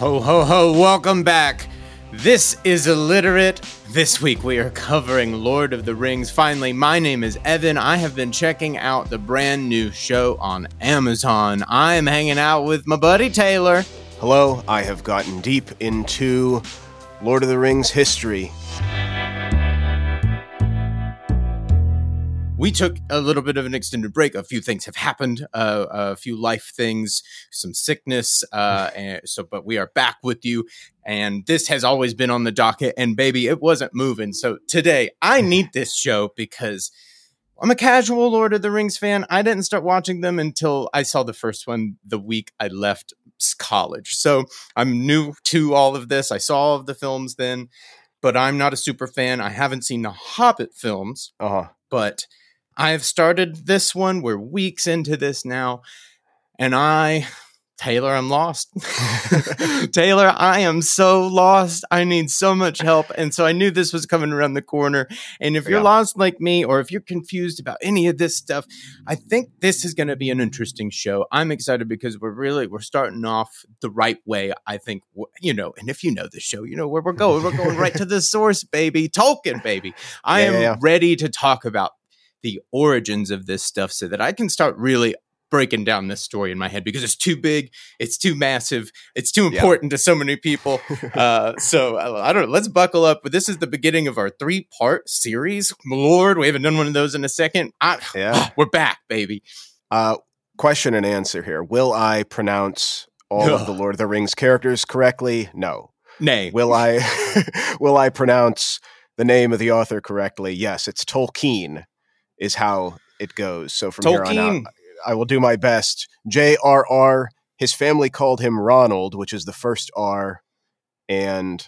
Ho, ho, ho, welcome back. This is Illiterate. This week we are covering Lord of the Rings. Finally, my name is Evan. I have been checking out the brand new show on Amazon. I am hanging out with my buddy Taylor. Hello, I have gotten deep into Lord of the Rings history. We took a little bit of an extended break. A few things have happened, uh, a few life things, some sickness. Uh, and so, but we are back with you. And this has always been on the docket. And baby, it wasn't moving. So today, I need this show because I'm a casual Lord of the Rings fan. I didn't start watching them until I saw the first one the week I left college. So I'm new to all of this. I saw all of the films then, but I'm not a super fan. I haven't seen the Hobbit films. Uh-huh. But I have started this one. We're weeks into this now. And I, Taylor, I'm lost. Taylor, I am so lost. I need so much help. And so I knew this was coming around the corner. And if you're Yeah. lost like me, or if you're confused about any of this stuff, I think this is going to be an interesting show. I'm excited because we're really, we're starting off the right way. I think, you know, and if you know the show, you know where we're going. We're going right to the source, baby. Tolkien, baby. I Yeah, am yeah. ready to talk about the origins of this stuff so that I can start really breaking down this story in my head because it's too big, it's too massive, it's too Yeah. important to so many people. uh, so I, I don't know. Let's buckle up. But this is the beginning of our three part series. Lord, we haven't done one of those in a second. I, Yeah. we're back, baby. Uh, question and answer here. Will I pronounce all of the Lord of the Rings characters correctly? No. Nay. Will I will I pronounce the name of the author correctly? Yes, it's Tolkien is how it goes. So from here on Tolkien. out, I will do my best. J.R.R. His family called him Ronald, which is the first R, and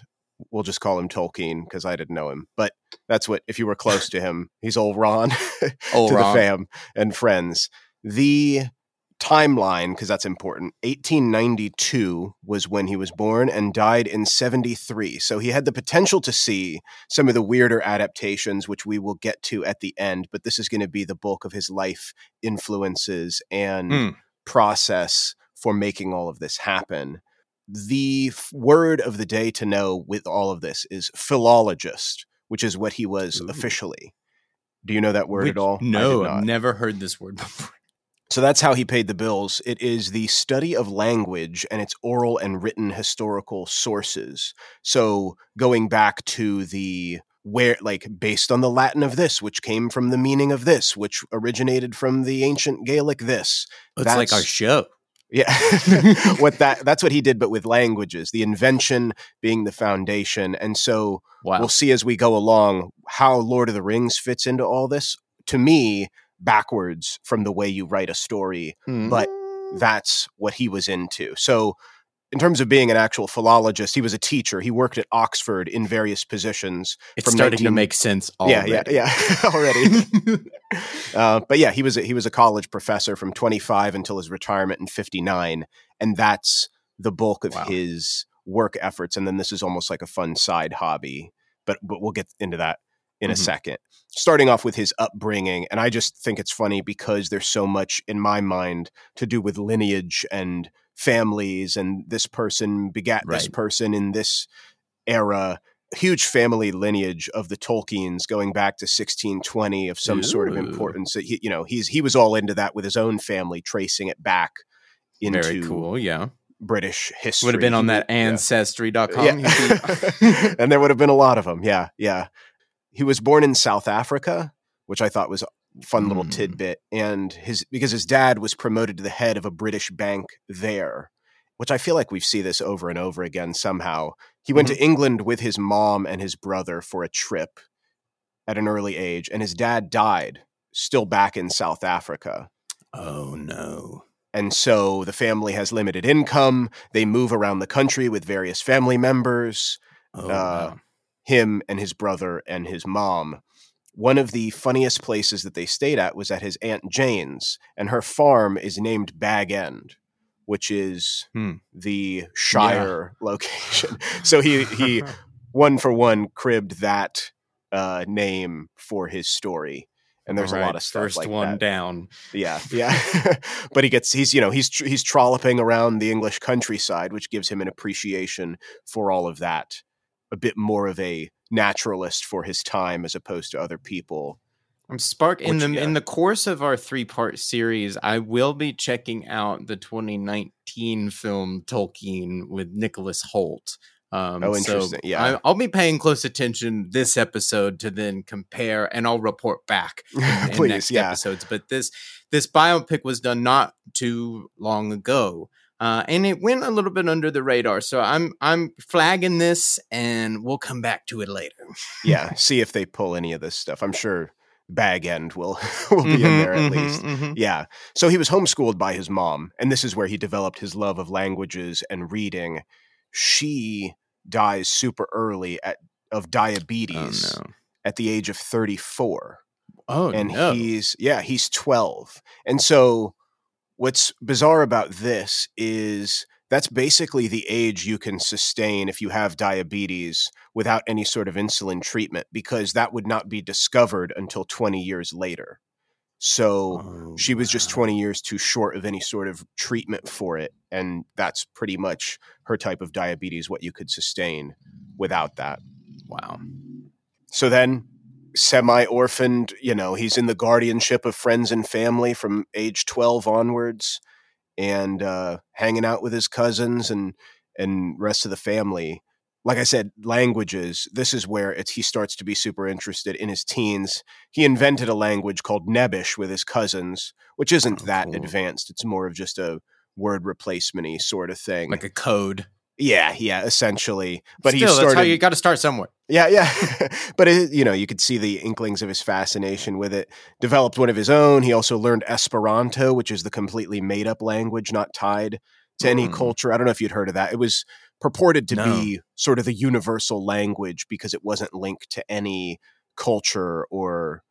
we'll just call him Tolkien because I didn't know him. But that's what if you were close to him, he's old Ron Old to Ron. the fam and friends. The timeline, because that's important. 1892 was when he was born and died in 73. So he had the potential to see some of the weirder adaptations, which we will get to at the end. But this is going to be the bulk of his life influences and Hmm. process for making all of this happen. The f- word of the day to know with all of this is philologist, which is what he was Ooh. officially. Do you know that word at all? No. I've never heard this word before. So that's how he paid the bills. It is the study of language and its oral and written historical sources. So going back to the where like based on the Latin of this, which came from the meaning of this, which originated from the ancient Gaelic this. It's like our show. Yeah. what that that's what he did but with languages, the invention being the foundation. And so Wow. we'll see as we go along how Lord of the Rings fits into all this. To me, backwards from the way you write a story, but that's what he was into. So, in terms of being an actual philologist, he was a teacher. He worked at Oxford in various positions. it's from starting to 19 make sense Yeah, already. yeah, yeah, already. uh, but yeah, he was a, he was a college professor from 25 until his retirement in 59, and that's the bulk of Wow. his work efforts. And then this is almost like a fun side hobby, but but we'll get into that in a Mhm. second. Starting off with his upbringing, and I just think it's funny because there's so much in my mind to do with lineage and families, and this person begat this person in this era huge family lineage of the Tolkiens going back to 1620 of some sort of importance. That he, you know, he's he was all into that with his own family, tracing it back into Very cool. Yeah. British history. Would have been on that ancestry.com. Yeah. and there would have been a lot of them. Yeah, yeah. He was born in South Africa, which I thought was a fun little Mm. tidbit. And his because his dad was promoted to the head of a British bank there, which I feel like we see this over and over again somehow. He went to England with his mom and his brother for a trip at an early age, and his dad died still back in South Africa. oh no. And so the family has limited income. They move around the country with various family members Oh, Uh, wow. Him and his brother and his mom. One of the funniest places that they stayed at was at his Aunt Jane's, and her farm is named Bag End, which is Hmm. the Shire location. So he he one for one cribbed that uh, name for his story. and there's All a lot of stuff First like one that. down. Yeah, yeah. but he gets he's you know he's he's trolloping around the English countryside, which gives him an appreciation for all of that. A bit more of a naturalist for his time as opposed to other people. I'm spark in Which- the yeah. in the course of our three part series. I will be checking out the 2019 film Tolkien with Nicholas Hoult. Um, Oh, so interesting. Yeah. I, I'll be paying close attention this episode to then compare, and I'll report back in Please, next yeah. episodes. But this this biopic was done not too long ago. Uh, and it went a little bit under the radar, so I'm I'm flagging this, and we'll come back to it later. yeah, see if they pull any of this stuff. I'm sure Bag End will will be in Mhm, there at mhm, least. mhm. Yeah. So he was homeschooled by his mom, and this is where he developed his love of languages and reading. She dies super early at of Oh diabetes no! at the age of 34. Oh and no! he's yeah, he's 12. And so what's bizarre about this is that's basically the age you can sustain if you have diabetes without any sort of insulin treatment because that would not be discovered until 20 years later. So Oh, she was just 20 years too short of any sort of treatment for it and that's pretty much her type of diabetes what you could sustain without that. Wow. So then, semi orphaned, you know, he's in the guardianship of friends and family from age 12 onwards and uh, hanging out with his cousins and, and rest of the family. Like I said, languages, this is where it's, he starts to be super interested in his teens. He invented a language called Nebish with his cousins, which isn't Oh, that cool. advanced. It's more of just a word replacement sort of thing. Like a code. Yeah, yeah, essentially. But Still, he started. that's how you got to start somewhere. Yeah, yeah. but it, you know, you could see the inklings of his fascination with it. Developed one of his own. He also learned Esperanto, which is the completely made up language, not tied to any Hmm. culture. I don't know if you'd heard of that. It was purported to No. be sort of the universal language because it wasn't linked to any culture or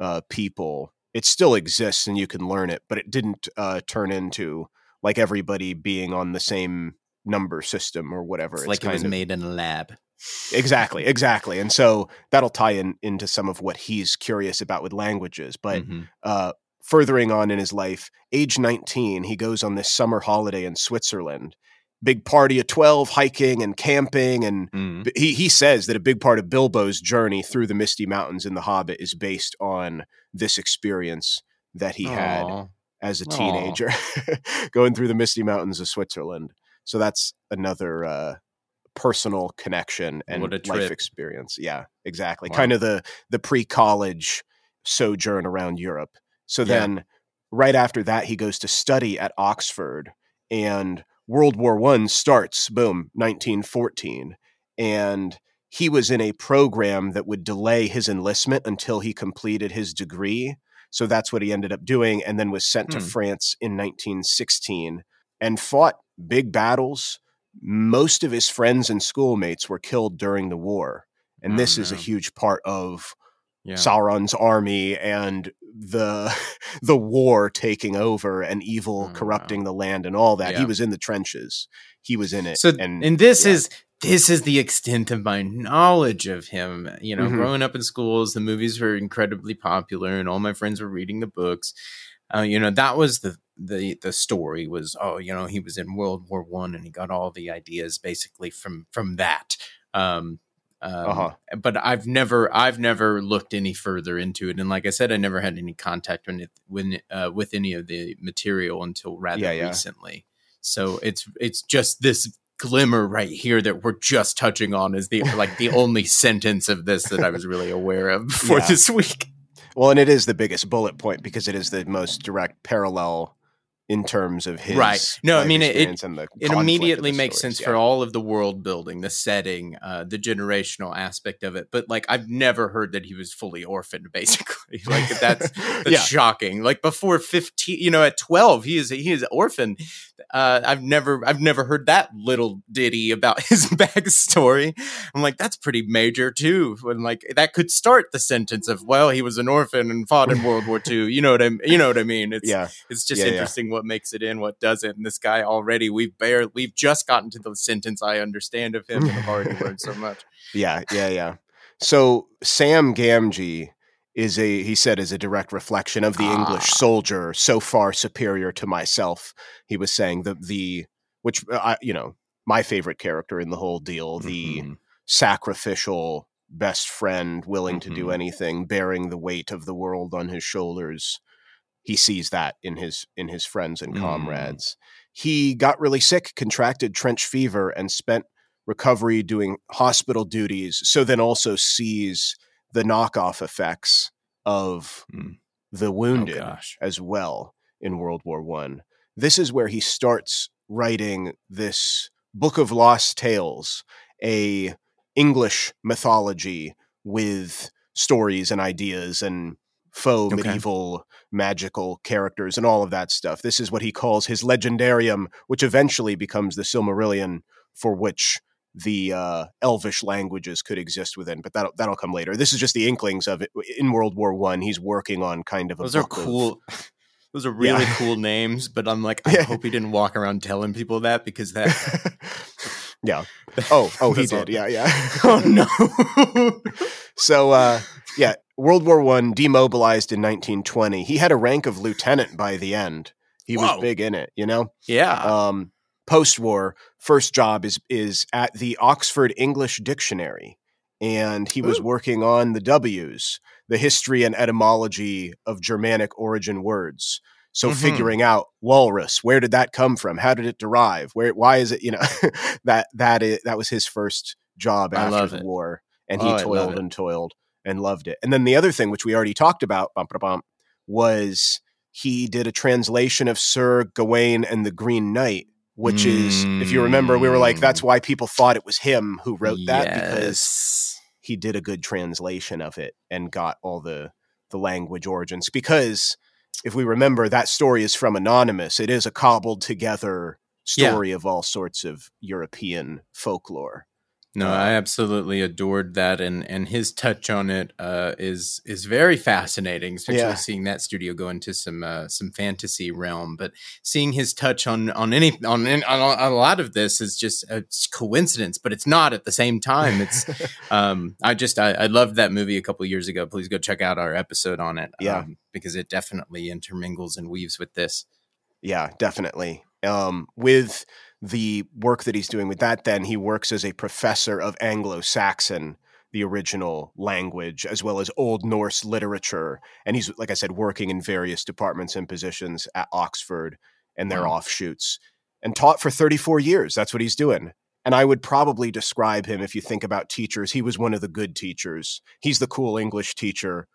uh, people. It still exists and you can learn it, but it didn't uh, turn into like everybody being on the same number system or whatever. It's like it was of- made in a lab. Exactly, exactly. And so that'll tie in into some of what he's curious about with languages. But Mhm. uh, furthering on in his life, age 19, he goes on this summer holiday in Switzerland. Big party of 12, hiking and camping. And Mm. he, he says that a big part of Bilbo's journey through the Misty Mountains in The Hobbit is based on this experience that he had as a teenager going through the Misty Mountains of Switzerland. So that's another uh, personal connection and What a life experience. Yeah, exactly. Wow. Kind of the the pre-college sojourn around Europe. So Yeah. then right after that he goes to study at Oxford and World War 1 starts, boom, 1914 and he was in a program that would delay his enlistment until he completed his degree. So that's what he ended up doing, and then was sent to Hmm. France in 1916 and fought big battles. Most of his friends and schoolmates were killed during the war. And Oh, this is a huge part of Yeah. Sauron's army and the the war taking over and evil Oh, corrupting the land and all that. Yeah. He was in the trenches. He was in it. So and, and, this yeah. is this is the extent of my knowledge of him. You know, Mhm. growing up in schools, the movies were incredibly popular, and all my friends were reading the books. Uh, you know, that was the the the story was oh, you know, he was in World War One, and he got all the ideas basically from from that. Um, um, Uh-huh. But I've never I've never looked any further into it, and like I said, I never had any contact with it, when uh, with any of the material until rather Yeah, yeah. recently. So it's it's just this glimmer right here that we're just touching on is the like the only sentence of this that I was really aware of for Yeah. this week. Well, and it is the biggest bullet point because it is the most direct parallel in terms of his Right. No, I mean, it- and the It immediately makes stories, sense yeah. for all of the world building, the setting, uh, the generational aspect of it. But like, I've never heard that he was fully orphaned. Basically, like that's that's Yeah. shocking. Like before fifteen, you know, at twelve, he is he is orphaned. Uh, I've never I've never heard that little ditty about his backstory. I'm like, that's pretty major too. When like that could start the sentence of, well, he was an orphan and fought in World War II. You know what I mean? You know what I mean? It's yeah, it's just yeah. interesting what makes it in, what doesn't. And this guy already, we've barely, we've just gotten to the sentence I understand of him, and I've already learned so much. yeah, yeah, yeah. So Sam Gamgee is a he said is a direct reflection of the Ah. English soldier, so far superior to myself. He was saying the the which uh, I you know my favorite character in the whole deal, the Mhm. sacrificial best friend, willing to do Mhm. anything, bearing the weight of the world on his shoulders. He sees that in his in his friends and Mm. comrades. He got really sick, contracted trench fever, and spent recovery doing hospital duties. So then also sees the knockoff effects of Mm. the Oh wounded gosh. as well in World War One. This is where he starts writing this Book of Lost Tales, a English mythology with stories and ideas and faux Okay. medieval magical characters and all of that stuff. This is what he calls his legendarium, which eventually becomes the Silmarillion, for which the uh, Elvish languages could exist within. But that'll that'll come later. This is just the inklings of it. In World War One, he's working on kind of a Those are book of- cool. Those are really Yeah. cool names, but I'm like, I Yeah. hope he didn't walk around telling people that because that. yeah. Oh, oh, he all- did. Yeah, yeah. oh no. So, uh, yeah, World War One demobilized in 1920. He had a rank of lieutenant by the end. He was big in it, you know. yeah. Um, post-war, first job is is at the Oxford English Dictionary, and he was working on the W's, the history and etymology of Germanic origin words. So Mhm. figuring out walrus, where did that come from? How did it derive? Where? Why is it? You know, that that is that was his first job after the war, and he Oh, love toiled and toiled and loved it. And then the other thing, which we already talked about, bump, bump, was he did a translation of Sir Gawain and the Green Knight, which is, if you remember, we were like, that's mm. why people thought it was him who wrote that because he did a good translation of it and got all the the language origins. Because if we remember, that story is from Anonymous. It is a cobbled together Yeah. story of all sorts of European folklore. No, Uh, I absolutely adored that, and and his touch on it uh, is is very fascinating. Especially Yeah. seeing that studio go into some uh, some fantasy realm, but seeing his touch on on any on, on a lot of this is just a coincidence, but it's not at the same time. It's um, I just I, I loved that movie a couple years ago. Please go check out our episode on it, Yeah. um, because it definitely intermingles and weaves with this. Yeah, definitely. Um, with the work that he's doing with that, then he works as a professor of Anglo Saxon, the original language, as well as Old Norse literature. And he's, like I said, working in various departments and positions at Oxford and their Wow. offshoots and taught for 34 years. That's what he's doing. And I would probably describe him, if you think about teachers, he was one of the good teachers. He's the cool English teacher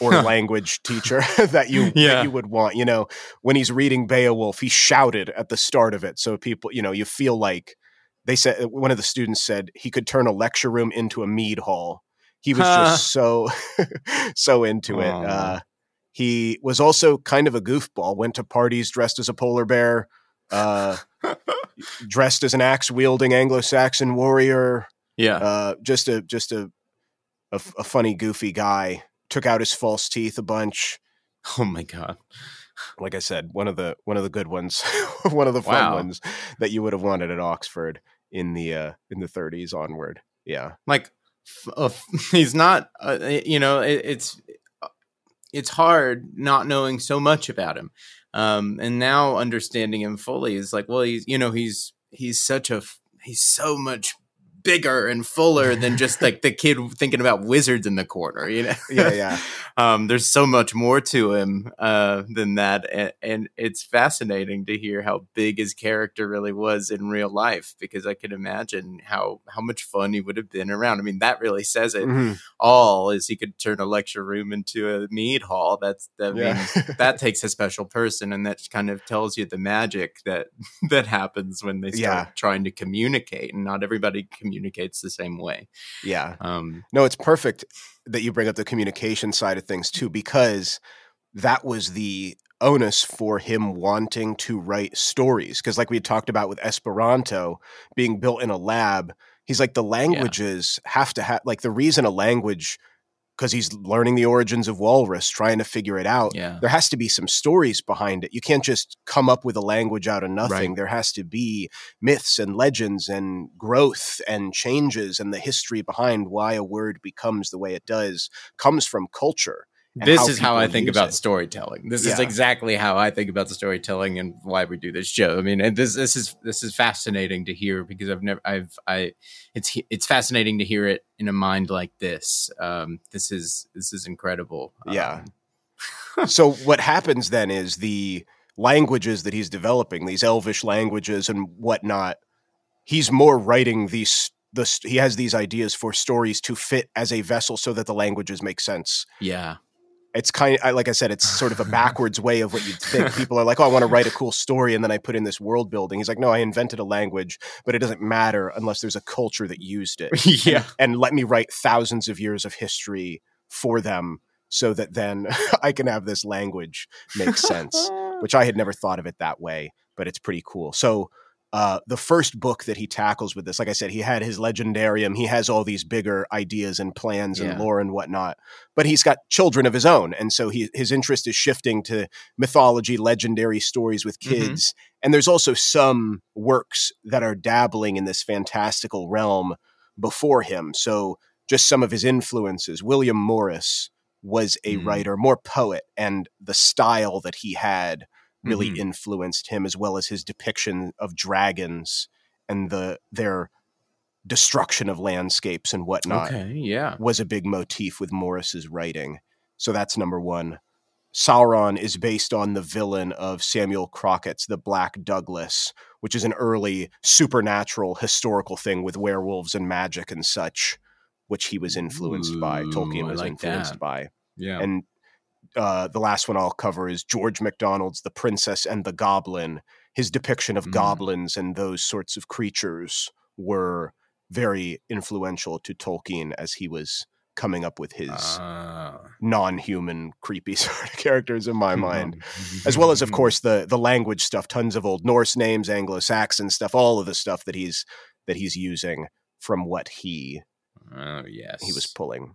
or language teacher that you Yeah. that you would want. You know, when he's reading Beowulf, he shouted at the start of it, so people, you know, you feel like they said one of the students said he could turn a lecture room into a mead hall. He was Huh. just so so into it. Uh, he was also kind of a goofball. Went to parties dressed as a polar bear, uh, dressed as an axe wielding Anglo Saxon warrior. Yeah, Uh, just a just a a funny goofy guy. Took out his false teeth a bunch oh my god. like I said, one of the one of the good ones, one of the fun Wow. ones that you would have wanted at Oxford in the uh, in the 30s onward. Yeah, like f- uh, he's not uh, you know it, it's it's hard not knowing so much about him um and now understanding him fully is like well he's you know he's he's such a he's so much bigger and fuller than just like the kid thinking about wizards in the corner you know yeah, yeah, um, there's so much more to him uh, than that, and, and it's fascinating to hear how big his character really was in real life. Because I could imagine how how much fun he would have been around. I mean, that really says it Mhm. all. Is he could turn a lecture room into a mead hall? That's that yeah. means that takes a special person, and that kind of tells you the magic that that happens when they start Yeah. trying to communicate, and not everybody communicates the same way. yeah. Um, No, it's perfect that you bring up the communication side of things too, because that was the onus for him wanting to write stories. Because, like we had talked about with Esperanto being built in a lab, he's like the languages have to have like the reason a language because he's learning the origins of walrus, trying to figure it out. yeah, there has to be some stories behind it. You can't just come up with a language out of nothing. Right. There has to be myths and legends and growth and changes and the history behind why a word becomes the way it does comes from culture. This is how I think about it. storytelling. This is exactly how I think about the storytelling and why we do this show. I mean, and this this is this is fascinating to hear because I've never I've I it's it's fascinating to hear it in a mind like this. Um, this is this is incredible. Yeah. Um, so what happens then is the languages that he's developing, these elvish languages and whatnot, he's more writing these. The, he has these ideas for stories to fit as a vessel so that the languages make sense. yeah. It's kind of like I said, it's sort of a backwards way of what you'd think. People are like, "Oh, I want to write a cool story," and then I put in this world building. He's like, "No, I invented a language, but it doesn't matter unless there's a culture that used it." yeah. and let me write thousands of years of history for them so that then I can have this language make sense, which I had never thought of it that way, but it's pretty cool. So, uh, the first book that he tackles with this, like I said, he had his legendarium. He has all these bigger ideas and plans and Yeah. lore and whatnot, but he's got children of his own. And so he, his interest is shifting to mythology, legendary stories with Mhm. kids. And there's also some works that are dabbling in this fantastical realm before him. So just some of his influences. William Morris was a Mm. writer, more poet, and the style that he had really Mhm. influenced him, as well as his depiction of dragons and the their destruction of landscapes and whatnot Okay. Yeah. was a big motif with Morris's writing. So that's number one. Sauron is based on the villain of Samuel Crockett's The Black Douglas, which is an early supernatural historical thing with werewolves and magic and such, which he was influenced by. Tolkien was like influenced that. by. Yeah. And uh, the last one I'll cover is George MacDonald's The Princess and the Goblin. His depiction of Mm. goblins and those sorts of creatures were very influential to Tolkien as he was coming up with his Ah. non-human creepy sort of characters in my mind as well as of course the the language stuff tons of old norse names anglo-saxon stuff all of the stuff that he's that he's using from what he Oh yes. he was pulling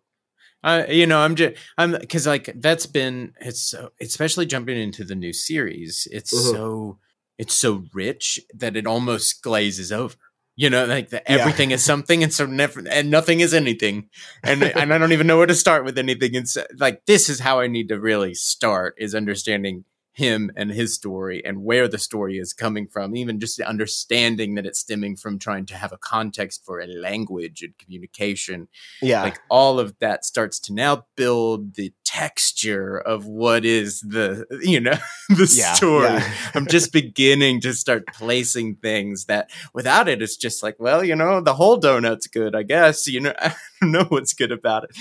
Uh, you know, I'm just I'm because like that's been it's so especially jumping into the new series. It's Mhm. so it's so rich that it almost glazes over. You know, like the, Yeah. everything is something, and so never and nothing is anything, and and I don't even know where to start with anything. And so, like this is how I need to really start is understanding him and his story and where the story is coming from even just understanding that it's stemming from trying to have a context for a language and communication. Yeah. Like all of that starts to now build the texture of what is the you know the Yeah, story yeah. i'm just beginning to start placing things that without it it's just like well you know the whole donut's good i guess you know i don't know what's good about it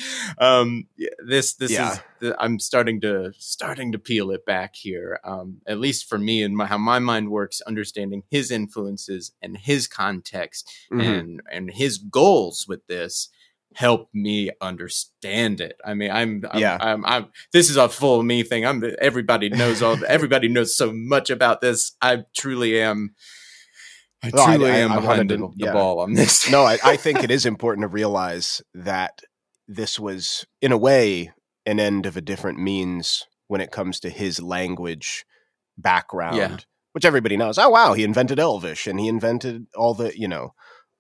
um this this Yeah. is the, i'm starting to starting to peel it back here um at least for me and my, how my mind works understanding his influences and his context Mhm. and and his goals with this help me understand it. I mean, I'm, I'm Yeah. I'm, I'm, this is a full me thing. I'm everybody knows all everybody knows so much about this. I truly am I No, truly I- am I behind wanted the, to- the yeah. ball on this. no I, I think it is important to realize that this was in a way an end of a different means when it comes to his language background Yeah. which everybody knows oh wow he invented elvish and he invented all the you know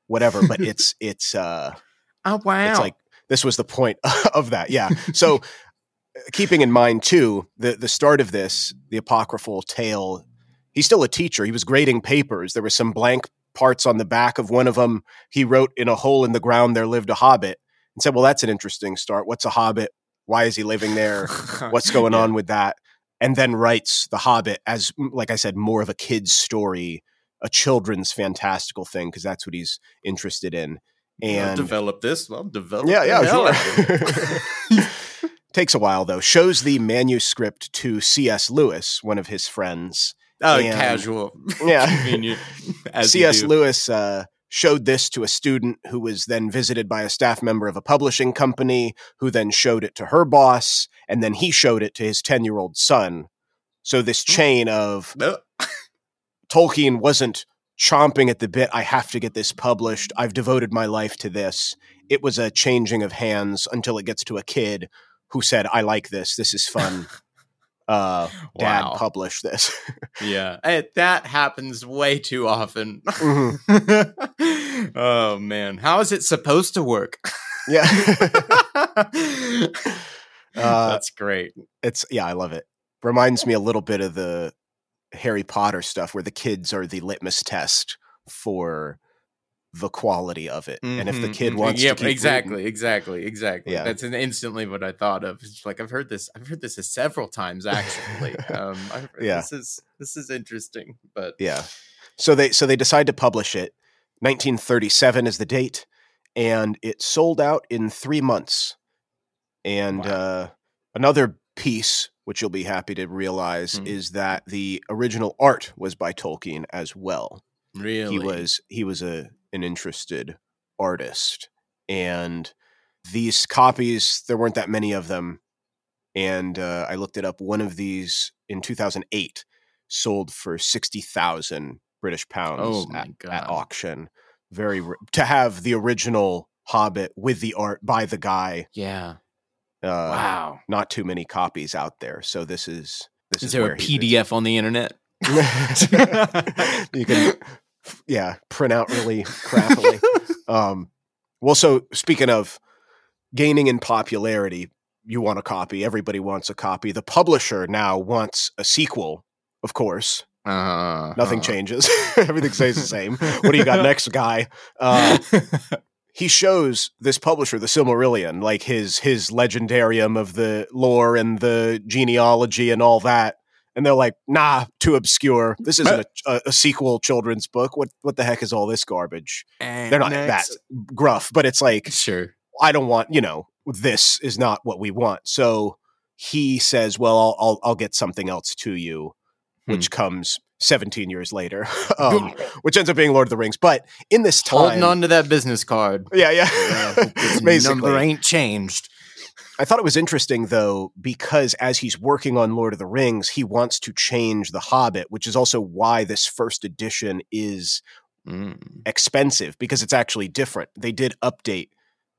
whatever but it's it's uh oh wow. It's like this was the point of that. Yeah. So keeping in mind too, the the start of this, the apocryphal tale, he's still a teacher. He was grading papers. There were some blank parts on the back of one of them. He wrote in a hole in the ground there lived a hobbit and said, "Well, that's an interesting start. What's a hobbit? Why is he living there? What's going Yeah. on with that?" And then writes the Hobbit as like I said more of a kid's story, a children's fantastical thing because that's what he's interested in. I'll And develop this. Well, develop. yeah, yeah, sure. Takes a while though. Shows the manuscript to C.S. Lewis, one of his friends. oh, And- casual. Yeah. Convenient. as you C.S. Lewis uh, showed this to a student who was then visited by a staff member of a publishing company, who then showed it to her boss, and then he showed it to his ten-year-old son. So this chain of. Tolkien wasn't chomping at the bit. I have to get this published. I've devoted my life to this. It was a changing of hands until it gets to a kid who said, "I like this. This is fun." Uh, Dad, Wow. publish this. Yeah, Eh, that happens way too often. Mhm. oh man, how is it supposed to work? Yeah. Uh, That's great. it's yeah, I love it. Reminds me a little bit of the Harry Potter stuff where the kids are the litmus test for the quality of it. And if the Mhm, kid mhm. wants Yep, to keep exactly, reading- exactly, exactly. Yeah. That's an- instantly what I thought of. It's like I've heard this. I've heard this several times actually. um, I've, Yeah. This is this is interesting, but Yeah. So they so they decide to publish it. 1937 is the date, and it sold out in three months. And Wow. uh, another piece, which you'll be happy to realize, Mhm. is that the original art was by Tolkien as well. really, He was he was a an interested artist, and these copies there weren't that many of them. And uh, I looked it up. One of these in 2008 sold for sixty thousand British pounds Oh my at, God. at auction. Very to have the original Hobbit with the art by the guy. Yeah. Uh, wow. Not too many copies out there. So this is this is, Is there a PDF on the internet? you can yeah print out really crappily. Um well so speaking of gaining in popularity you want a copy. Everybody wants a copy. The publisher now wants a sequel of course. Uh, nothing changes. Everything stays the same. What do you got next guy? Uh he shows this publisher the silmarillion like his his legendarium of the lore and the genealogy and all that. And they're like nah too obscure. This isn't a, a, a sequel children's book. What what the heck is all this garbage? They're not that gruff but it's like Sure. i don't want you know this is not what we want. So he says well i'll i'll, I'll get something else to you which comes 17 years later um, which ends up being lord of the rings but in this time Holding on to that business card. yeah Yeah, yeah this number ain't changed. I thought it was interesting though, because as he's working on Lord of the Rings, he wants to change The Hobbit, which is also why this first edition is Mm. expensive because it's actually different. They did update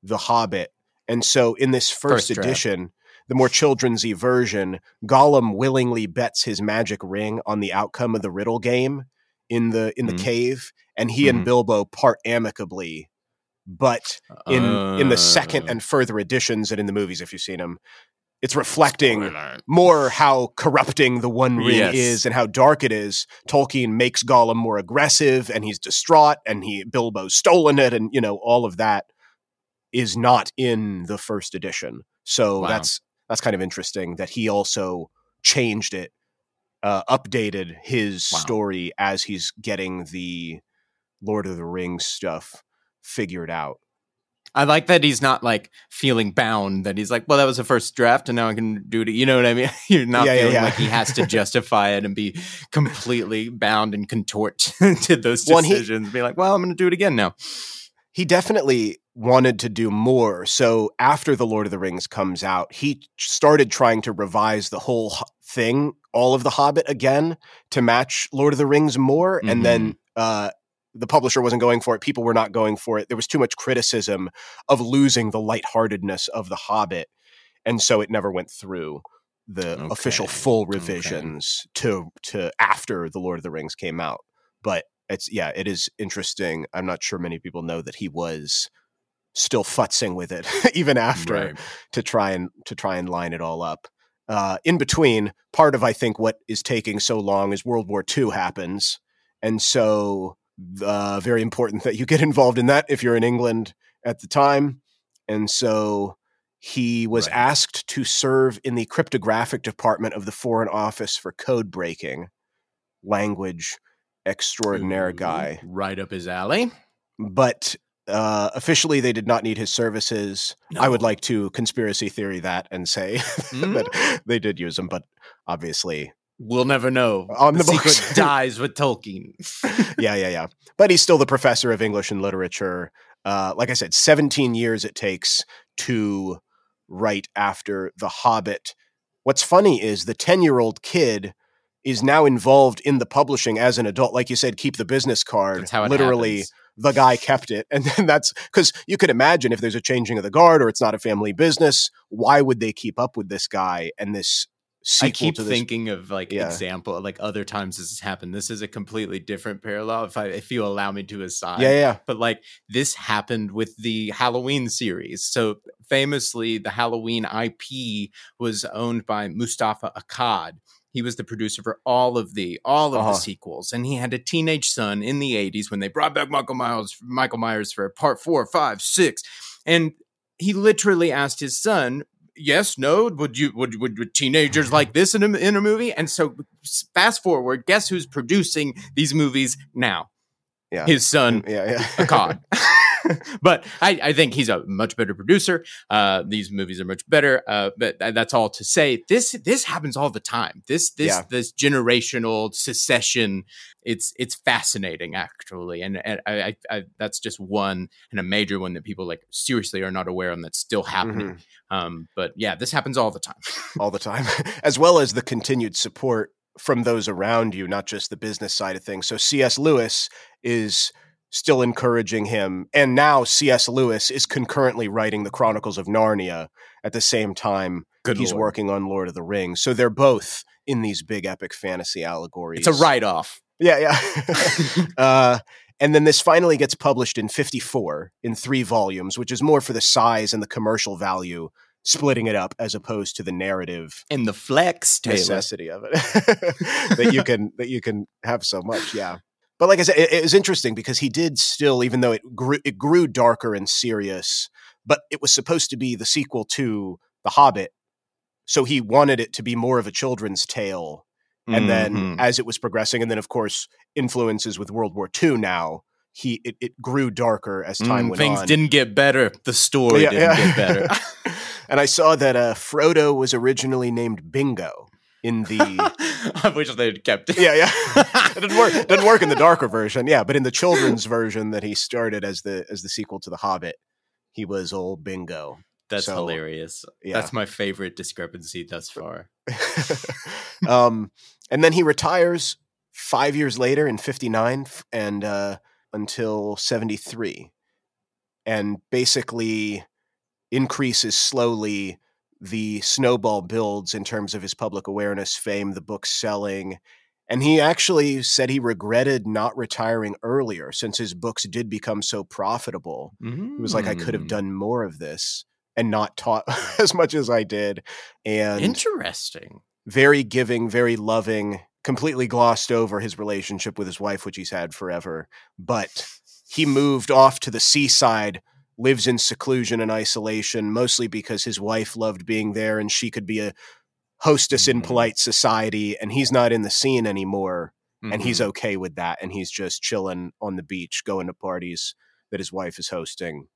The Hobbit. And so in this first, First edition, the more children's version, Gollum willingly bets his magic ring on the outcome of the riddle game in the in the Mhm. cave, and he Mhm. and Bilbo part amicably. But in in the second Uh, and further editions and in the movies if you've seen them it's reflecting more how corrupting the one ring Yes. is and how dark it is tolkien makes gollum more aggressive and he's distraught and he bilbo's stolen it and you know all of that is not in the first edition so Wow. that's that's kind of interesting that he also changed it uh, updated his Wow. story as he's getting the lord of the rings stuff figured out I like that he's not like feeling bound. That he's like, well, that was the first draft, and now I can do it. You know what I mean? You're not Yeah, yeah, feeling yeah. like he has to justify it and be completely bound and contort to those Well, and he- decisions. be like, well, I'm going to do it again now. he definitely wanted to do more. So after The Lord of the Rings comes out, he started trying to revise the whole thing, all of The Hobbit again to match Lord of the Rings more. And then uh, the publisher wasn't going for it. People were not going for it. There was too much criticism of losing the lightheartedness of The Hobbit. And so it never went through the official Okay. full Okay. revisions to to after The Lord of the Rings came out. But it's yeah, it is interesting. I'm not sure many people know that he was still futzing with it even after Right. to try and to try and line it all up. Uh, in between, part of I think what is taking so long is World War II happens, and so uh, very important that you get involved in that if you're in England at the time. And so he was Right. asked to serve in the cryptographic department of the Foreign Office for code breaking, language extraordinaire Ooh, guy Right up his alley. but uh, officially they did not need his services. I would like to conspiracy theory that and say Mm. that they did use him, but obviously, We'll never know. On the secret books. dies with Tolkien. yeah, yeah, yeah. But he's still the professor of English and literature. Uh, like I said, 17 years it takes to write after The Hobbit. What's funny is the 10 year old kid is now involved in the publishing as an adult. Like you said, keep the business card. That's how it Literally, happens. The guy kept it. And then that's because you could imagine if there's a changing of the guard or it's not a family business, why would they keep up with this guy and this I keep thinking of like Yeah. example, like other times this has happened. This is a completely different parallel. If I, if you allow me to aside, yeah, yeah. but like this happened with the Halloween series. So famously, the Halloween IP was owned by Moustapha Akkad. He was the producer for all of the all of Uh-huh. the sequels, and he had a teenage son in the '80s when they brought back Michael Myers, Michael Myers for part four, five, six, and he literally asked his son, "Yes, no, would you would would, would teenagers like this in a in a movie?" And so, fast forward, guess who's producing these movies now? Yeah. His son, yeah, yeah. Akkad. but I, I think he's a much better producer. Uh, these movies are much better. Uh, but that's all to say. This this happens all the time. This this Yeah. this generational secession. It's it's fascinating actually, and, and I, I, I that's just one and a major one that people like seriously are not aware of, and that's still happening. Mhm. Um, but yeah, this happens all the time. all the time, as well as the continued support from those around you, not just the business side of things. So C.S. Lewis is still encouraging him, and now C.S. Lewis is concurrently writing the Chronicles of Narnia at the same time Good he's Lord. working on Lord of the Rings. So they're both in these big epic fantasy allegories. It's a write off. Yeah, yeah. uh, and then this finally gets published in 54 in three volumes, which is more for the size and the commercial value, splitting it up as opposed to the narrative And the flex, Taylor. necessity of it that you can that you can have so much. Yeah. But like I said, it, it was interesting because he did still, even though it grew, it grew darker and serious, but it was supposed to be the sequel to The Hobbit. So he wanted it to be more of a children's tale and then Mhm. as it was progressing and then of course influences with world war ii now he it, it grew darker as time Mm, went things on didn't get better. The story Yeah, didn't yeah. get better. and i saw that uh, frodo was originally named bingo in the I wish they'd kept it. yeah yeah it didn't work it didn't work in the darker version yeah but in the children's version that he started as the as the sequel to the hobbit he was old bingo That's So, hilarious. yeah. That's my favorite discrepancy thus far. um, and then he retires five years later in 59 and uh, until 73 and basically increases slowly the snowball builds in terms of his public awareness fame the book selling and he actually said he regretted not retiring earlier since his books did become so profitable he was like i could have Mm. done more of this and not taught as much as i did and Interesting. very giving, very loving, completely glossed over his relationship with his wife, which he's had forever. But he moved off to the seaside, lives in seclusion and isolation, mostly because his wife loved being there and she could be a hostess in Mhm. polite society. And he's not in the scene anymore. And he's Mhm. okay with that. And he's just chilling on the beach, going to parties that his wife is hosting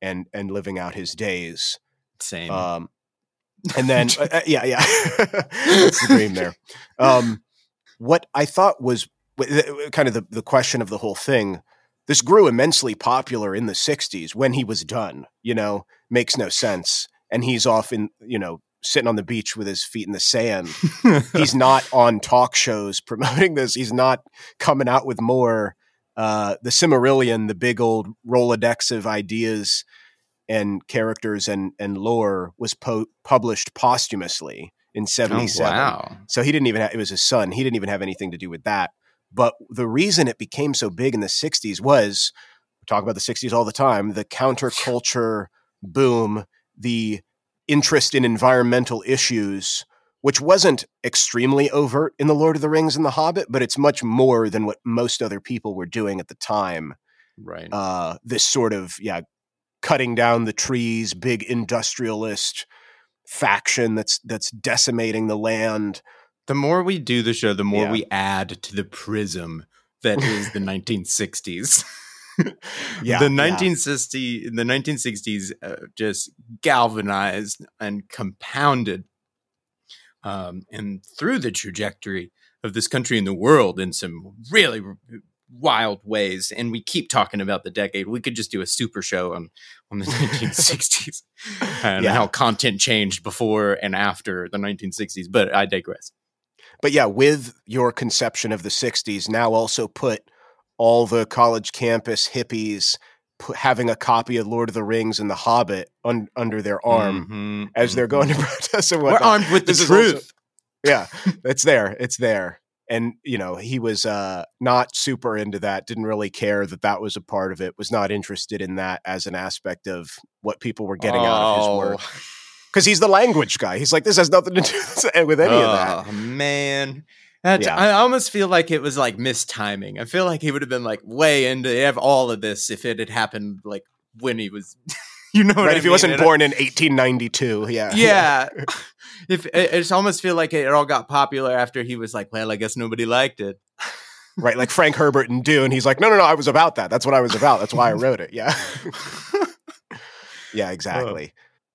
and, and living out his days. same. Um, and then, uh, uh, yeah, yeah, that's the dream there. Um, what I thought was kind of the, the question of the whole thing. This grew immensely popular in the '60s when he was done. You know, makes no sense, and he's off in you know sitting on the beach with his feet in the sand. He's not on talk shows promoting this. He's not coming out with more. Uh, the Silmarillion, the big old Rolodex of ideas and characters and and lore was po- published posthumously in oh, 77 wow. so he didn't even have, it was his son he didn't even have anything to do with that but the reason it became so big in the 60s was we talk about the 60s all the time the counterculture boom the interest in environmental issues which wasn't extremely overt in the lord of the rings and the hobbit but it's much more than what most other people were doing at the time Right. uh, this sort of yeah cutting down the trees big industrialist faction that's that's decimating the land the more we do the show, the more Yeah. we add to the prism that is the 1960s. Yeah, the yeah. 1960 the 1960s uh, just galvanized and compounded um, and through the trajectory of this country and the world in some really r- wild ways and we keep talking about the decade we could just do a super show on on the 1960s and Yeah. how content changed before and after the 1960s but i digress but yeah with your conception of the 60s now also put all the college campus hippies having a copy of lord of the rings and the hobbit un- under their arm Mhm, as they're mhm. going to protest and we're armed with the This is also- truth yeah, it's there. It's there. and you know he was uh, not super into that. Didn't really care that that was a part of it. Was not interested in that as an aspect of what people were getting out of his work. Oh. Because he's the language guy. He's like, this has nothing to do with any of that. Oh man. That, Yeah. I almost feel like it was like mistiming. I feel like he would have been like way into all of this if it had happened like when he was, you know, what Right? I if he wasn't And I- born in 1892, yeah, yeah. if it, it's almost feel like it all got popular after he was like, well, I guess nobody liked it. right. Like Frank Herbert and Dune. He's like, no, no, no, I was about that. That's what I was about. That's why I wrote it. Yeah. Yeah, exactly.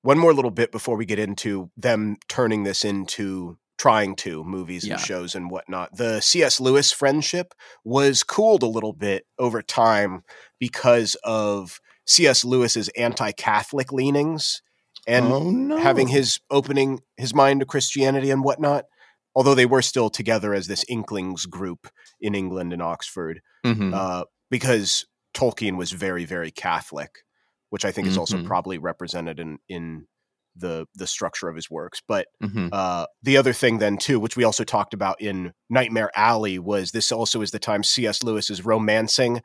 One more little bit before we get into them turning this into trying to movies and Yeah. shows and whatnot. The C.S. Lewis friendship was cooled a little bit over time because of C.S. Lewis's anti-Catholic leanings and oh no, having his opening his mind to Christianity and whatnot. Although they were still together as this Inklings group in England and Oxford, Mhm. uh, because Tolkien was very, very Catholic, which I think is also Mhm. probably represented in in the the structure of his works. But Mhm. uh, the other thing then too, which we also talked about in Nightmare Alley, was this also is the time C.S. Lewis is romancing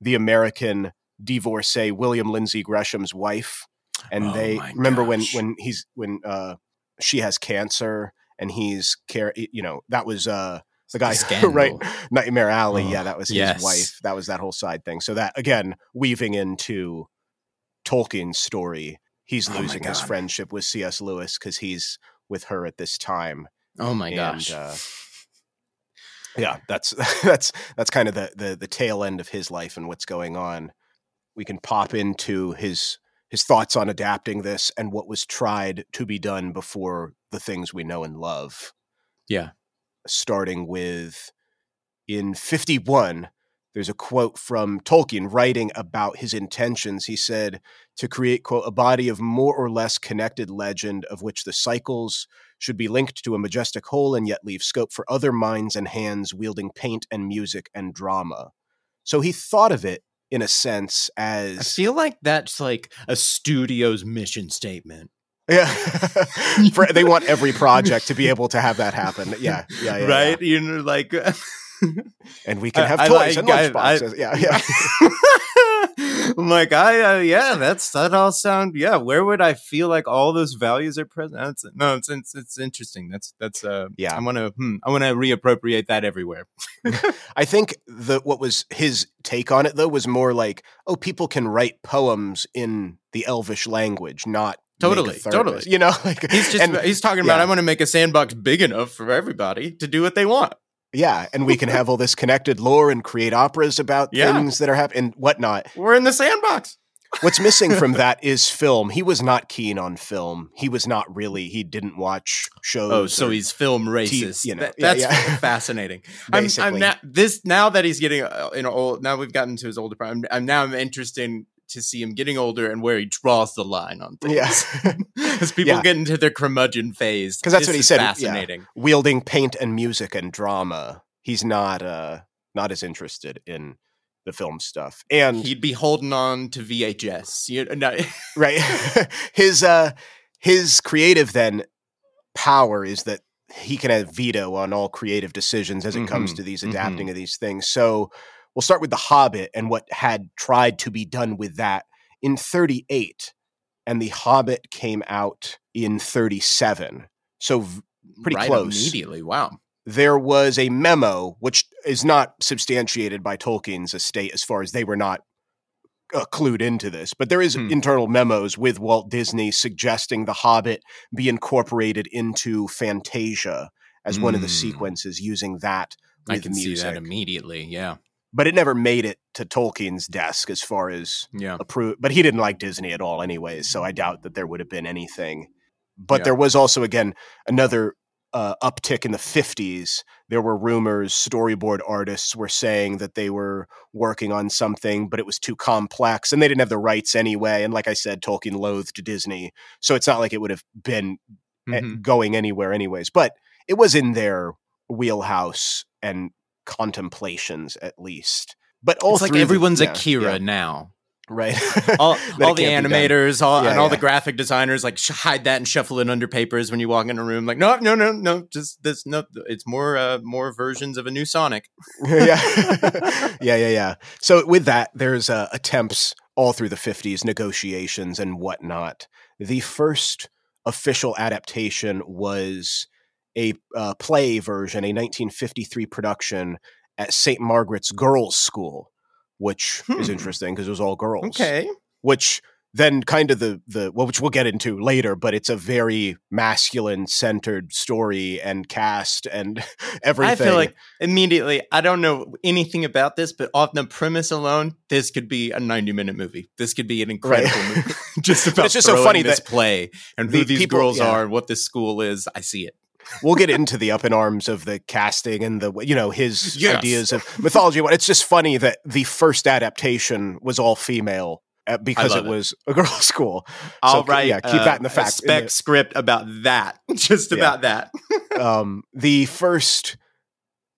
the American divorcee William Lindsay Gresham's wife, and Oh they remember when when he's when uh, she has cancer and he's care you know that was uh the guy Scandal. right Nightmare Alley Oh, yeah that was his yes. wife that was that whole side thing so that again weaving into Tolkien's story he's Oh losing his friendship with C.S. Lewis because he's with her at this time Oh my and, gosh. uh, yeah that's that's that's kind of the, the the tail end of his life and what's going on we can pop into his his thoughts on adapting this and what was tried to be done before the things we know and love yeah. starting with in 51 there's a quote from Tolkien writing about his intentions. He said to create, quote, a body of more or less connected legend of which the cycles should be linked to a majestic whole and yet leave scope for other minds and hands wielding paint and music and drama. So he thought of it in a sense as. I feel like that's like a studio's mission statement. yeah, For- they want every project to be able to have that happen. Yeah, yeah, yeah, right? You know, like yeah. And we can have I toys like- and I- lunchboxes. yeah, yeah. I'm like I uh, yeah, that's that all sound yeah. Where would I feel like all those values are present? That's, no, it's, it's it's interesting. That's that's uh Yeah. I want to hmm, I want to reappropriate that everywhere. I think the what was his take on it though was more like, oh, people can write poems in the Elvish language, not Totally, totally. You know, like He's just and, he's talking about. I want to make a sandbox big enough for everybody to do what they want. Yeah, and we can have all this connected lore and create operas about Yeah. things that are happening and whatnot. We're in the sandbox. What's missing from that is film. He was not keen on film. He was not really. He didn't watch shows. Oh, so he's film racist. you know, That- that's yeah. fascinating. I'm, I'm now this now that he's getting uh, you know old. Now we've gotten to his older part. I'm, I'm now I'm interested to see him getting older and where he draws the line on things. Yeah. as people Yeah. get into their curmudgeon phase. Because that's what he said, yeah. Fascinating. wielding paint and music and drama. He's not uh not as interested in the film stuff. And He'd be holding on to VHS. You know, right his uh his creative then power is that he can have veto on all creative decisions as it comes Mhm, to these mhm. adapting of these things so we'll start with the hobbit and what had tried to be done with that in 38 and the hobbit came out in 37 so v- Pretty right close. Immediately. Wow. there was a memo which is not substantiated by Tolkien's estate as far as they were not uh, clued into this, but there is Hmm. internal memos with Walt Disney suggesting The Hobbit be incorporated into Fantasia as one of the Hmm. sequences using that I can see that immediately. Yeah. But it never made it to Tolkien's desk as far as Yeah. approved. But he didn't like Disney at all, anyways. So I doubt that there would have been anything. But Yeah. there was also again another uh, uptick in the fifties. There were rumors storyboard artists were saying that they were working on something, but it was too complex, and they didn't have the rights anyway. And like I said, Tolkien loathed Disney, so it's not like it would have been eh, Mhm. going anywhere, anyways. But it was in their wheelhouse and contemplations, at least. But all It's like the- everyone's yeah, Akira yeah. now. right? all, all the can't be done. animators, all Yeah, and all the graphic designers like sh- hide that and shuffle it under papers when you walk in a room. Like, no, no, no, no, just this. No, it's more, uh, more versions of a new Sonic. yeah, yeah, yeah, yeah. So with that, there's uh, attempts all through the 50s, negotiations and whatnot. The first official adaptation was a uh, play version, a 1953 production at St. Margaret's Girls' School, which is Hmm. interesting because it was all girls. Okay, Which then kind of the the well, which we'll get into later, but it's a very masculine centered story and cast and everything. I feel like immediately. I don't know anything about this, but off the premise alone, this could be a ninety-minute movie. This could be an incredible Right. movie. just about it's just so funny this that play and the who these people- girls yeah. are and what this school is. I see it. We'll get into the up in arms of the casting and the you know his Yes. ideas of mythology. It's just funny that the first adaptation was all female uh, because it it. was a girls' school. I'll c- write. yeah, keep uh, that in the fact- spec the- script about that. Just Yeah. about that. Um, the first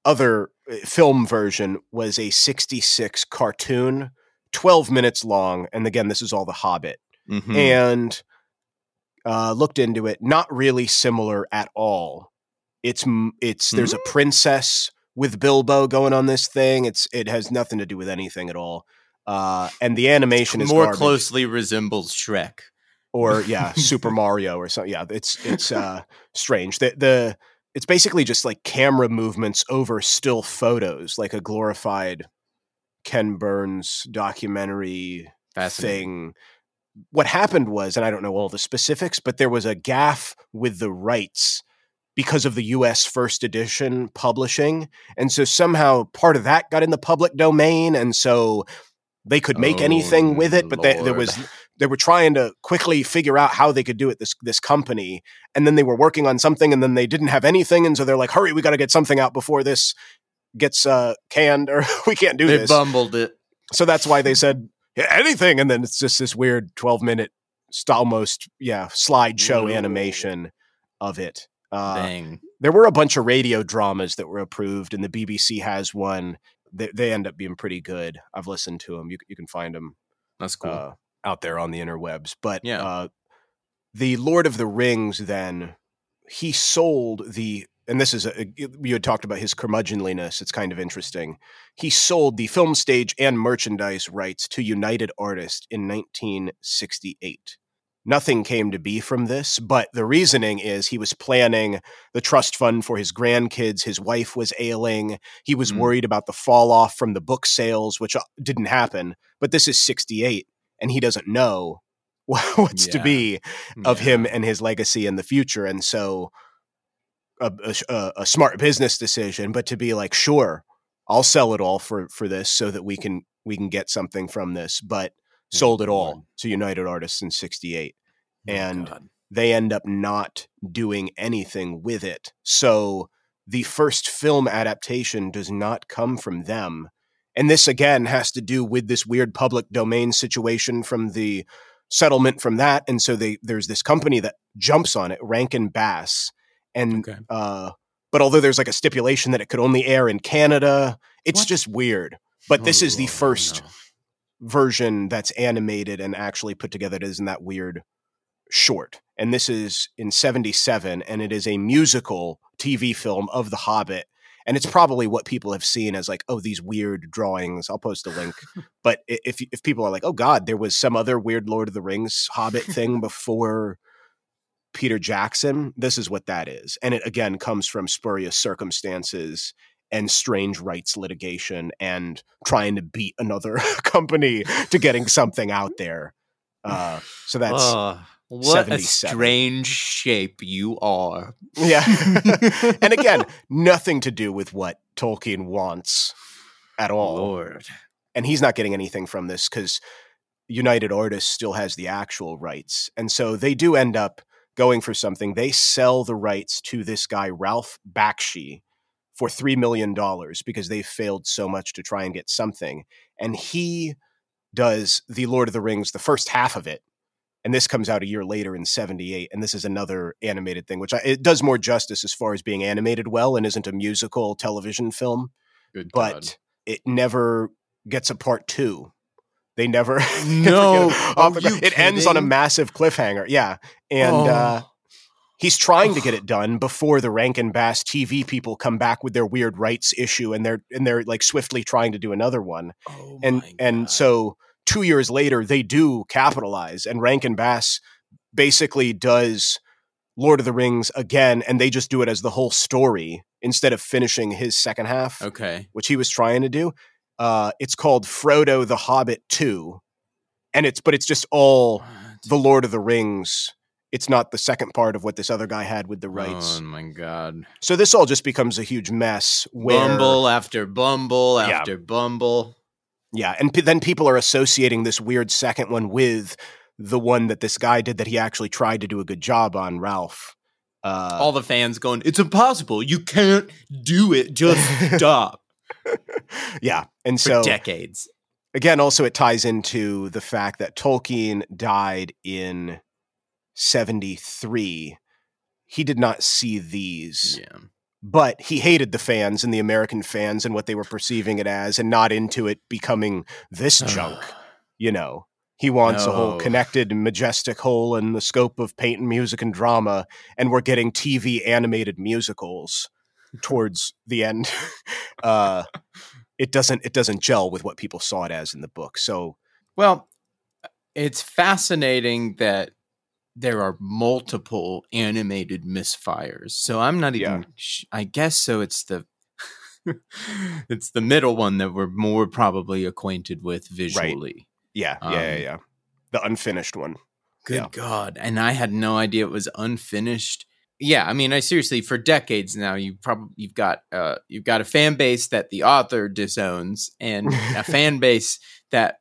other uh, film version was a '66 cartoon, 12 minutes long, and again, this is all The Hobbit. Mhm. and uh, looked into it. Not really similar at all. It's it's there's Hmm? a princess with Bilbo going on this thing. It's it has nothing to do with anything at all. Uh, and the animation is more garbage. closely resembles Shrek. or yeah, Super Mario or something. Yeah, it's it's uh, strange. The the it's basically just like camera movements over still photos, like a glorified Ken Burns documentary thing. What happened was, and I don't know all the specifics, but there was a gaffe with the rights because of the US first edition publishing. And so somehow part of that got in the public domain. And so they could make Oh, anything with it, but they, there was they were trying to quickly figure out how they could do it this this company and then they were working on something and then they didn't have anything and so they're like hurry we got to get something out before this gets uh canned or we can't do They this bumbled it. so that's why they said "Yeah, anything, and then it's just this weird twelve minute, st- almost yeah slideshow Ooh. animation of it. Uh, there were a bunch of radio dramas that were approved, and the BBC has one. They, they end up being pretty good. I've listened to them. You, you can find them That's cool. uh, out there on the interwebs. But Yeah. uh, the Lord of the Rings, then he sold the, and this is a, you had talked about his curmudgeonliness. It's kind of interesting. He sold the film stage and merchandise rights to United Artists in 1968. Nothing came to be from this, but the reasoning is he was planning the trust fund for his grandkids. His wife was ailing. He was Mm. worried about the fall off from the book sales, which uh, didn't happen. But this is 68, and he doesn't know what's to be of him and his legacy in the future. And so, a, a, a smart business decision, but to be like, sure, I'll sell it all for for this so that we can we can get something from this. But sold it all to United Artists in '68 Oh, and- God. they end up not doing anything with it. So the first film adaptation does not come from them. And this again has to do with this weird public domain situation from the settlement from that. And so they there's this company that jumps on it, Rankin Bass. And Okay. uh but although there's like a stipulation that it could only air in Canada, it's What? just weird. But this Oh, is the first no. version that's animated and actually put together. It isn't that weird short. And this is in 77, and it is a musical TV film of The Hobbit. And it's probably what people have seen as like, oh, these weird drawings. I'll post a link. but if if people are like, oh God, there was some other weird Lord of the Rings Hobbit thing before Peter Jackson, this is what that is. And it again comes from spurious circumstances and strange rights litigation and trying to beat another company to getting something out there. Uh, so that's Ugh, what a strange shape you are. yeah. and again, nothing to do with what Tolkien wants at all. Lord. And he's not getting anything from this because United Artists still has the actual rights. And so they do end up going for something. They sell the rights to this guy, Ralph Bakshi, for $3 million because they failed so much to try and get something. And he does The Lord of the Rings, the first half of it. And this comes out a year later in 78. And this is another animated thing, which I, it does more justice as far as being animated well and isn't a musical television film Good but it never gets a part two. They never No. never get Are the you ground. It ends on a massive cliffhanger. Yeah, and Oh. uh, he's trying to get it done before the Rankin Bass TV people come back with their weird rights issue, and they're and they're like swiftly trying to do another one. Oh and and so two years later they do capitalize and rankin bass basically does lord of the rings again and they just do it as the whole story instead of finishing his second half okay. which he was trying to do uh, it's called frodo the hobbit 2 and it's but it's just all What? the lord of the rings it's not the second part of what this other guy had with the rights Oh my god. so this all just becomes a huge mess where Bumble after Bumble Yeah. after Bumble. Yeah, and p- then people are associating this weird second one with the one that this guy did that he actually tried to do a good job on, Ralph. Uh, All the fans going, "It's impossible. You can't do it. Just stop." Yeah, and For so decades. again, also it ties into the fact that Tolkien died in seventy three. He did not see these, Yeah. but he hated the fans and the American fans and what they were perceiving it as, and not into it becoming this junk. you know he wants a whole connected majestic whole in the scope of paint and music and drama and we're getting tv animated musicals towards the end uh it doesn't it doesn't gel with what people saw it as in the book so Well, it's fascinating that there are multiple animated misfires. So I'm not even. Yeah. sh- I guess so. It's the. it's the middle one that we're more probably acquainted with visually. yeah yeah yeah, Um, yeah the unfinished one Good Yeah. God. And I had no idea it was unfinished. Yeah, I mean, I seriously for decades now you probably you've got uh you've got a fan base that the author disowns and a fan base that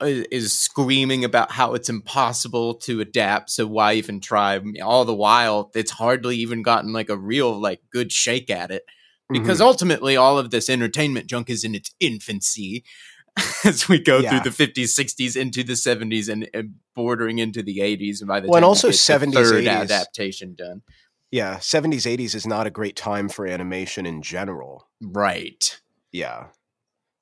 is screaming about how it's impossible to adapt so why even try all the while it's hardly even gotten like a real like good shake at it because ultimately all of this entertainment junk is in its infancy as we go Yeah. through the 50s 60s into the 70s and, and bordering into the 80s and by the Well, and also get the 70s, third 80s. adaptation done yeah 70s 80s is not a great time for animation in general. Right. Yeah.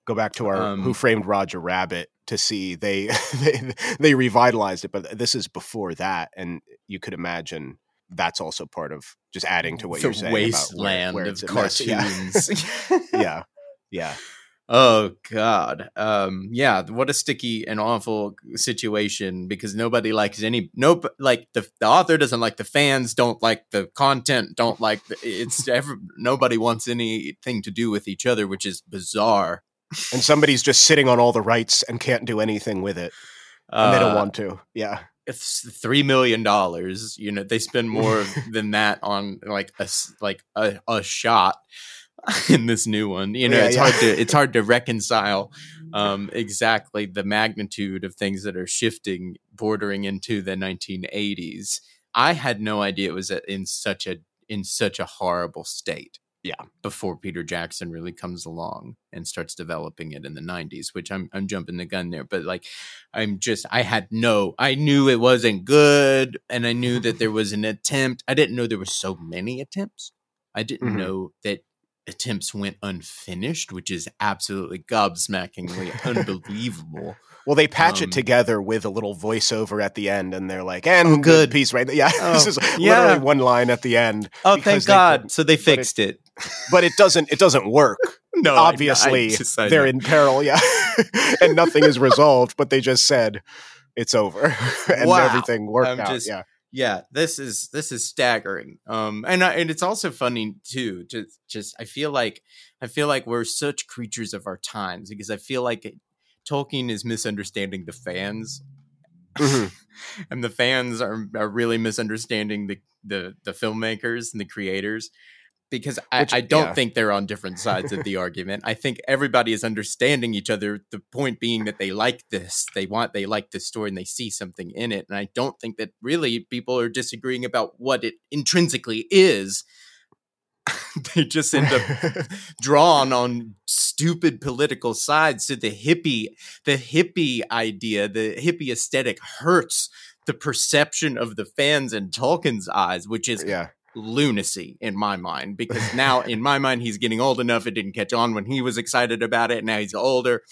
Go back to our Um, who framed roger rabbit to see they, they they revitalized it but this is before that and you could imagine that's also part of just adding to what the you're saying wasteland about where, where of it's a mess. cartoons. Yeah yeah. Yeah Oh God. Um yeah, what a sticky and awful situation because nobody likes any nope like the the author doesn't like the fans, don't like the content, don't like the, it's every, nobody wants anything to do with each other, which is bizarre. and somebody's just sitting on all the rights and can't do anything with it and they don't Uh, want to yeah it's three million dollars. You know, they spend more than that on like a like a, a shot in this new one. You know, Yeah, it's yeah. hard to it's hard to reconcile um, exactly the magnitude of things that are shifting, bordering into the 1980s. I had no idea it was in such a in such a horrible state. Yeah. Before Peter Jackson really comes along and starts developing it in the 90s, which I'm I'm jumping the gun there, but like I'm just I had no I knew it wasn't good and I knew that there was an attempt. I didn't know there were so many attempts. I didn't Mhm. know that attempts went unfinished, which is absolutely gobsmackingly unbelievable. well they patch Um, it together with a little voiceover at the end and they're like and Oh, good. piece right yeah Oh, this is yeah. literally one line at the end Oh, thank God! So they it- fixed it. but it doesn't it doesn't work No, I- I obviously just- I they're know. in peril yeah and nothing is resolved but they just said it's over and Wow. everything worked I'm out just- yeah yeah this is this is staggering um and I, and it's also funny too To just i feel like i feel like we're such creatures of our times because i feel like it, tolkien is misunderstanding the fans Mhm. and the fans are, are really misunderstanding the, the the filmmakers and the creators because I, Which- I don't yeah. think they're on different sides of the argument. I think everybody is understanding each other. The point being that they like this, they want, they like this story, and they see something in it. And I don't think that really people are disagreeing about what it intrinsically is. they just end up drawn on stupid political sides. So the hippie, the hippie idea, the hippie aesthetic hurts the perception of the fans in Tolkien's eyes, which is yeah lunacy in my mind. Because now, in my mind, he's getting old enough. It didn't catch on when he was excited about it. Now he's older.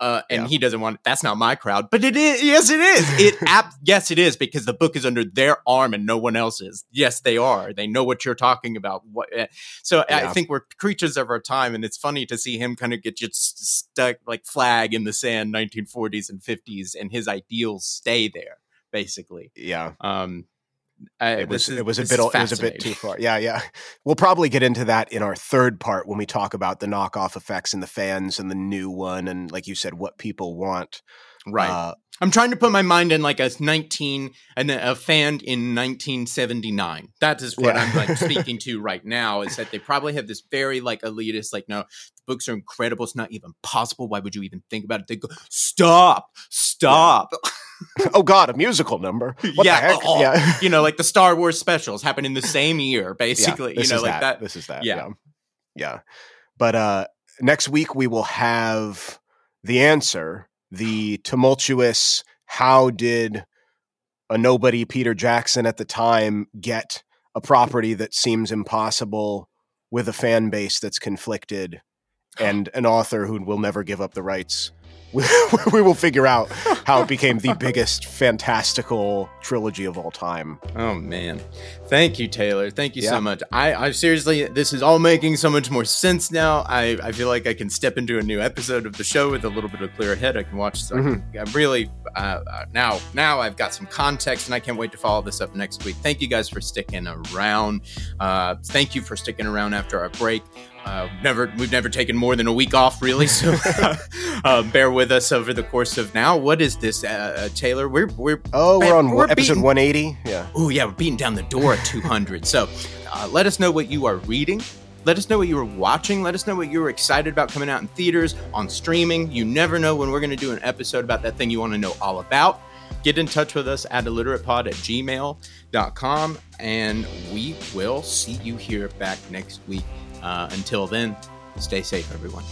uh, and Yeah. he doesn't want. That's not my crowd, but it is. Yes, it is. It yes, it is because the book is under their arm and no one else's. Yes, they are. They know what you're talking about. What? eh, So I think we're creatures of our time, and it's funny to see him kind of get just stuck like flag in the sand, 1940s and 50s, and his ideals stay there basically. Yeah. Um, I, It was is- it was a bit it was a bit too far. Yeah, yeah. We'll probably get into that in our third part when we talk about the knockoff effects and the fans and the new one and like you said what people want. Right. Uh, I'm trying to put my mind in like a 19 and a fan in 1979. That is what Yeah. I'm like speaking to right now. Is that they probably have this very like elitist, like no, the books are incredible. It's not even possible. Why would you even think about it? They go, stop, stop. oh god, a musical number. What Yeah, the heck? oh, yeah. you know, like the Star Wars specials happen in the same year, basically. this you know, like that. This is that. Yeah. Yeah. yeah. But uh next week we will have the answer, the tumultuous how did a nobody Peter Jackson at the time get a property that seems impossible with a fan base that's conflicted and an author who will never give up the rights. We, we will figure out how it became the biggest fantastical trilogy of all time. Oh man, thank you, Taylor. Thank you Yeah. so much. I, I seriously, this is all making so much more sense now. I, I feel like I can step into a new episode of the show with a little bit of clearer head. I can watch. I can- I'm really uh, uh, now. Now I've got some context, and I can't wait to follow this up next week. Thank you guys for sticking around. Uh, thank you for sticking around after our break. Uh, never, we've never taken more than a week off, really. So uh, bear with us over the course of now. What is this, uh, uh, Taylor? We're we're Oh, we're on We're episode 180. Yeah. Oh yeah, we're beating down the door at 200. so uh, let us know what you are reading. Let us know what you are watching. Let us know what you're excited about coming out in theaters, on streaming. You never know when we're going to do an episode about that thing you want to know all about. Get in touch with us at illiteratepod at gmail.com and we will see you here back next week. Uh, until then, stay safe, everyone.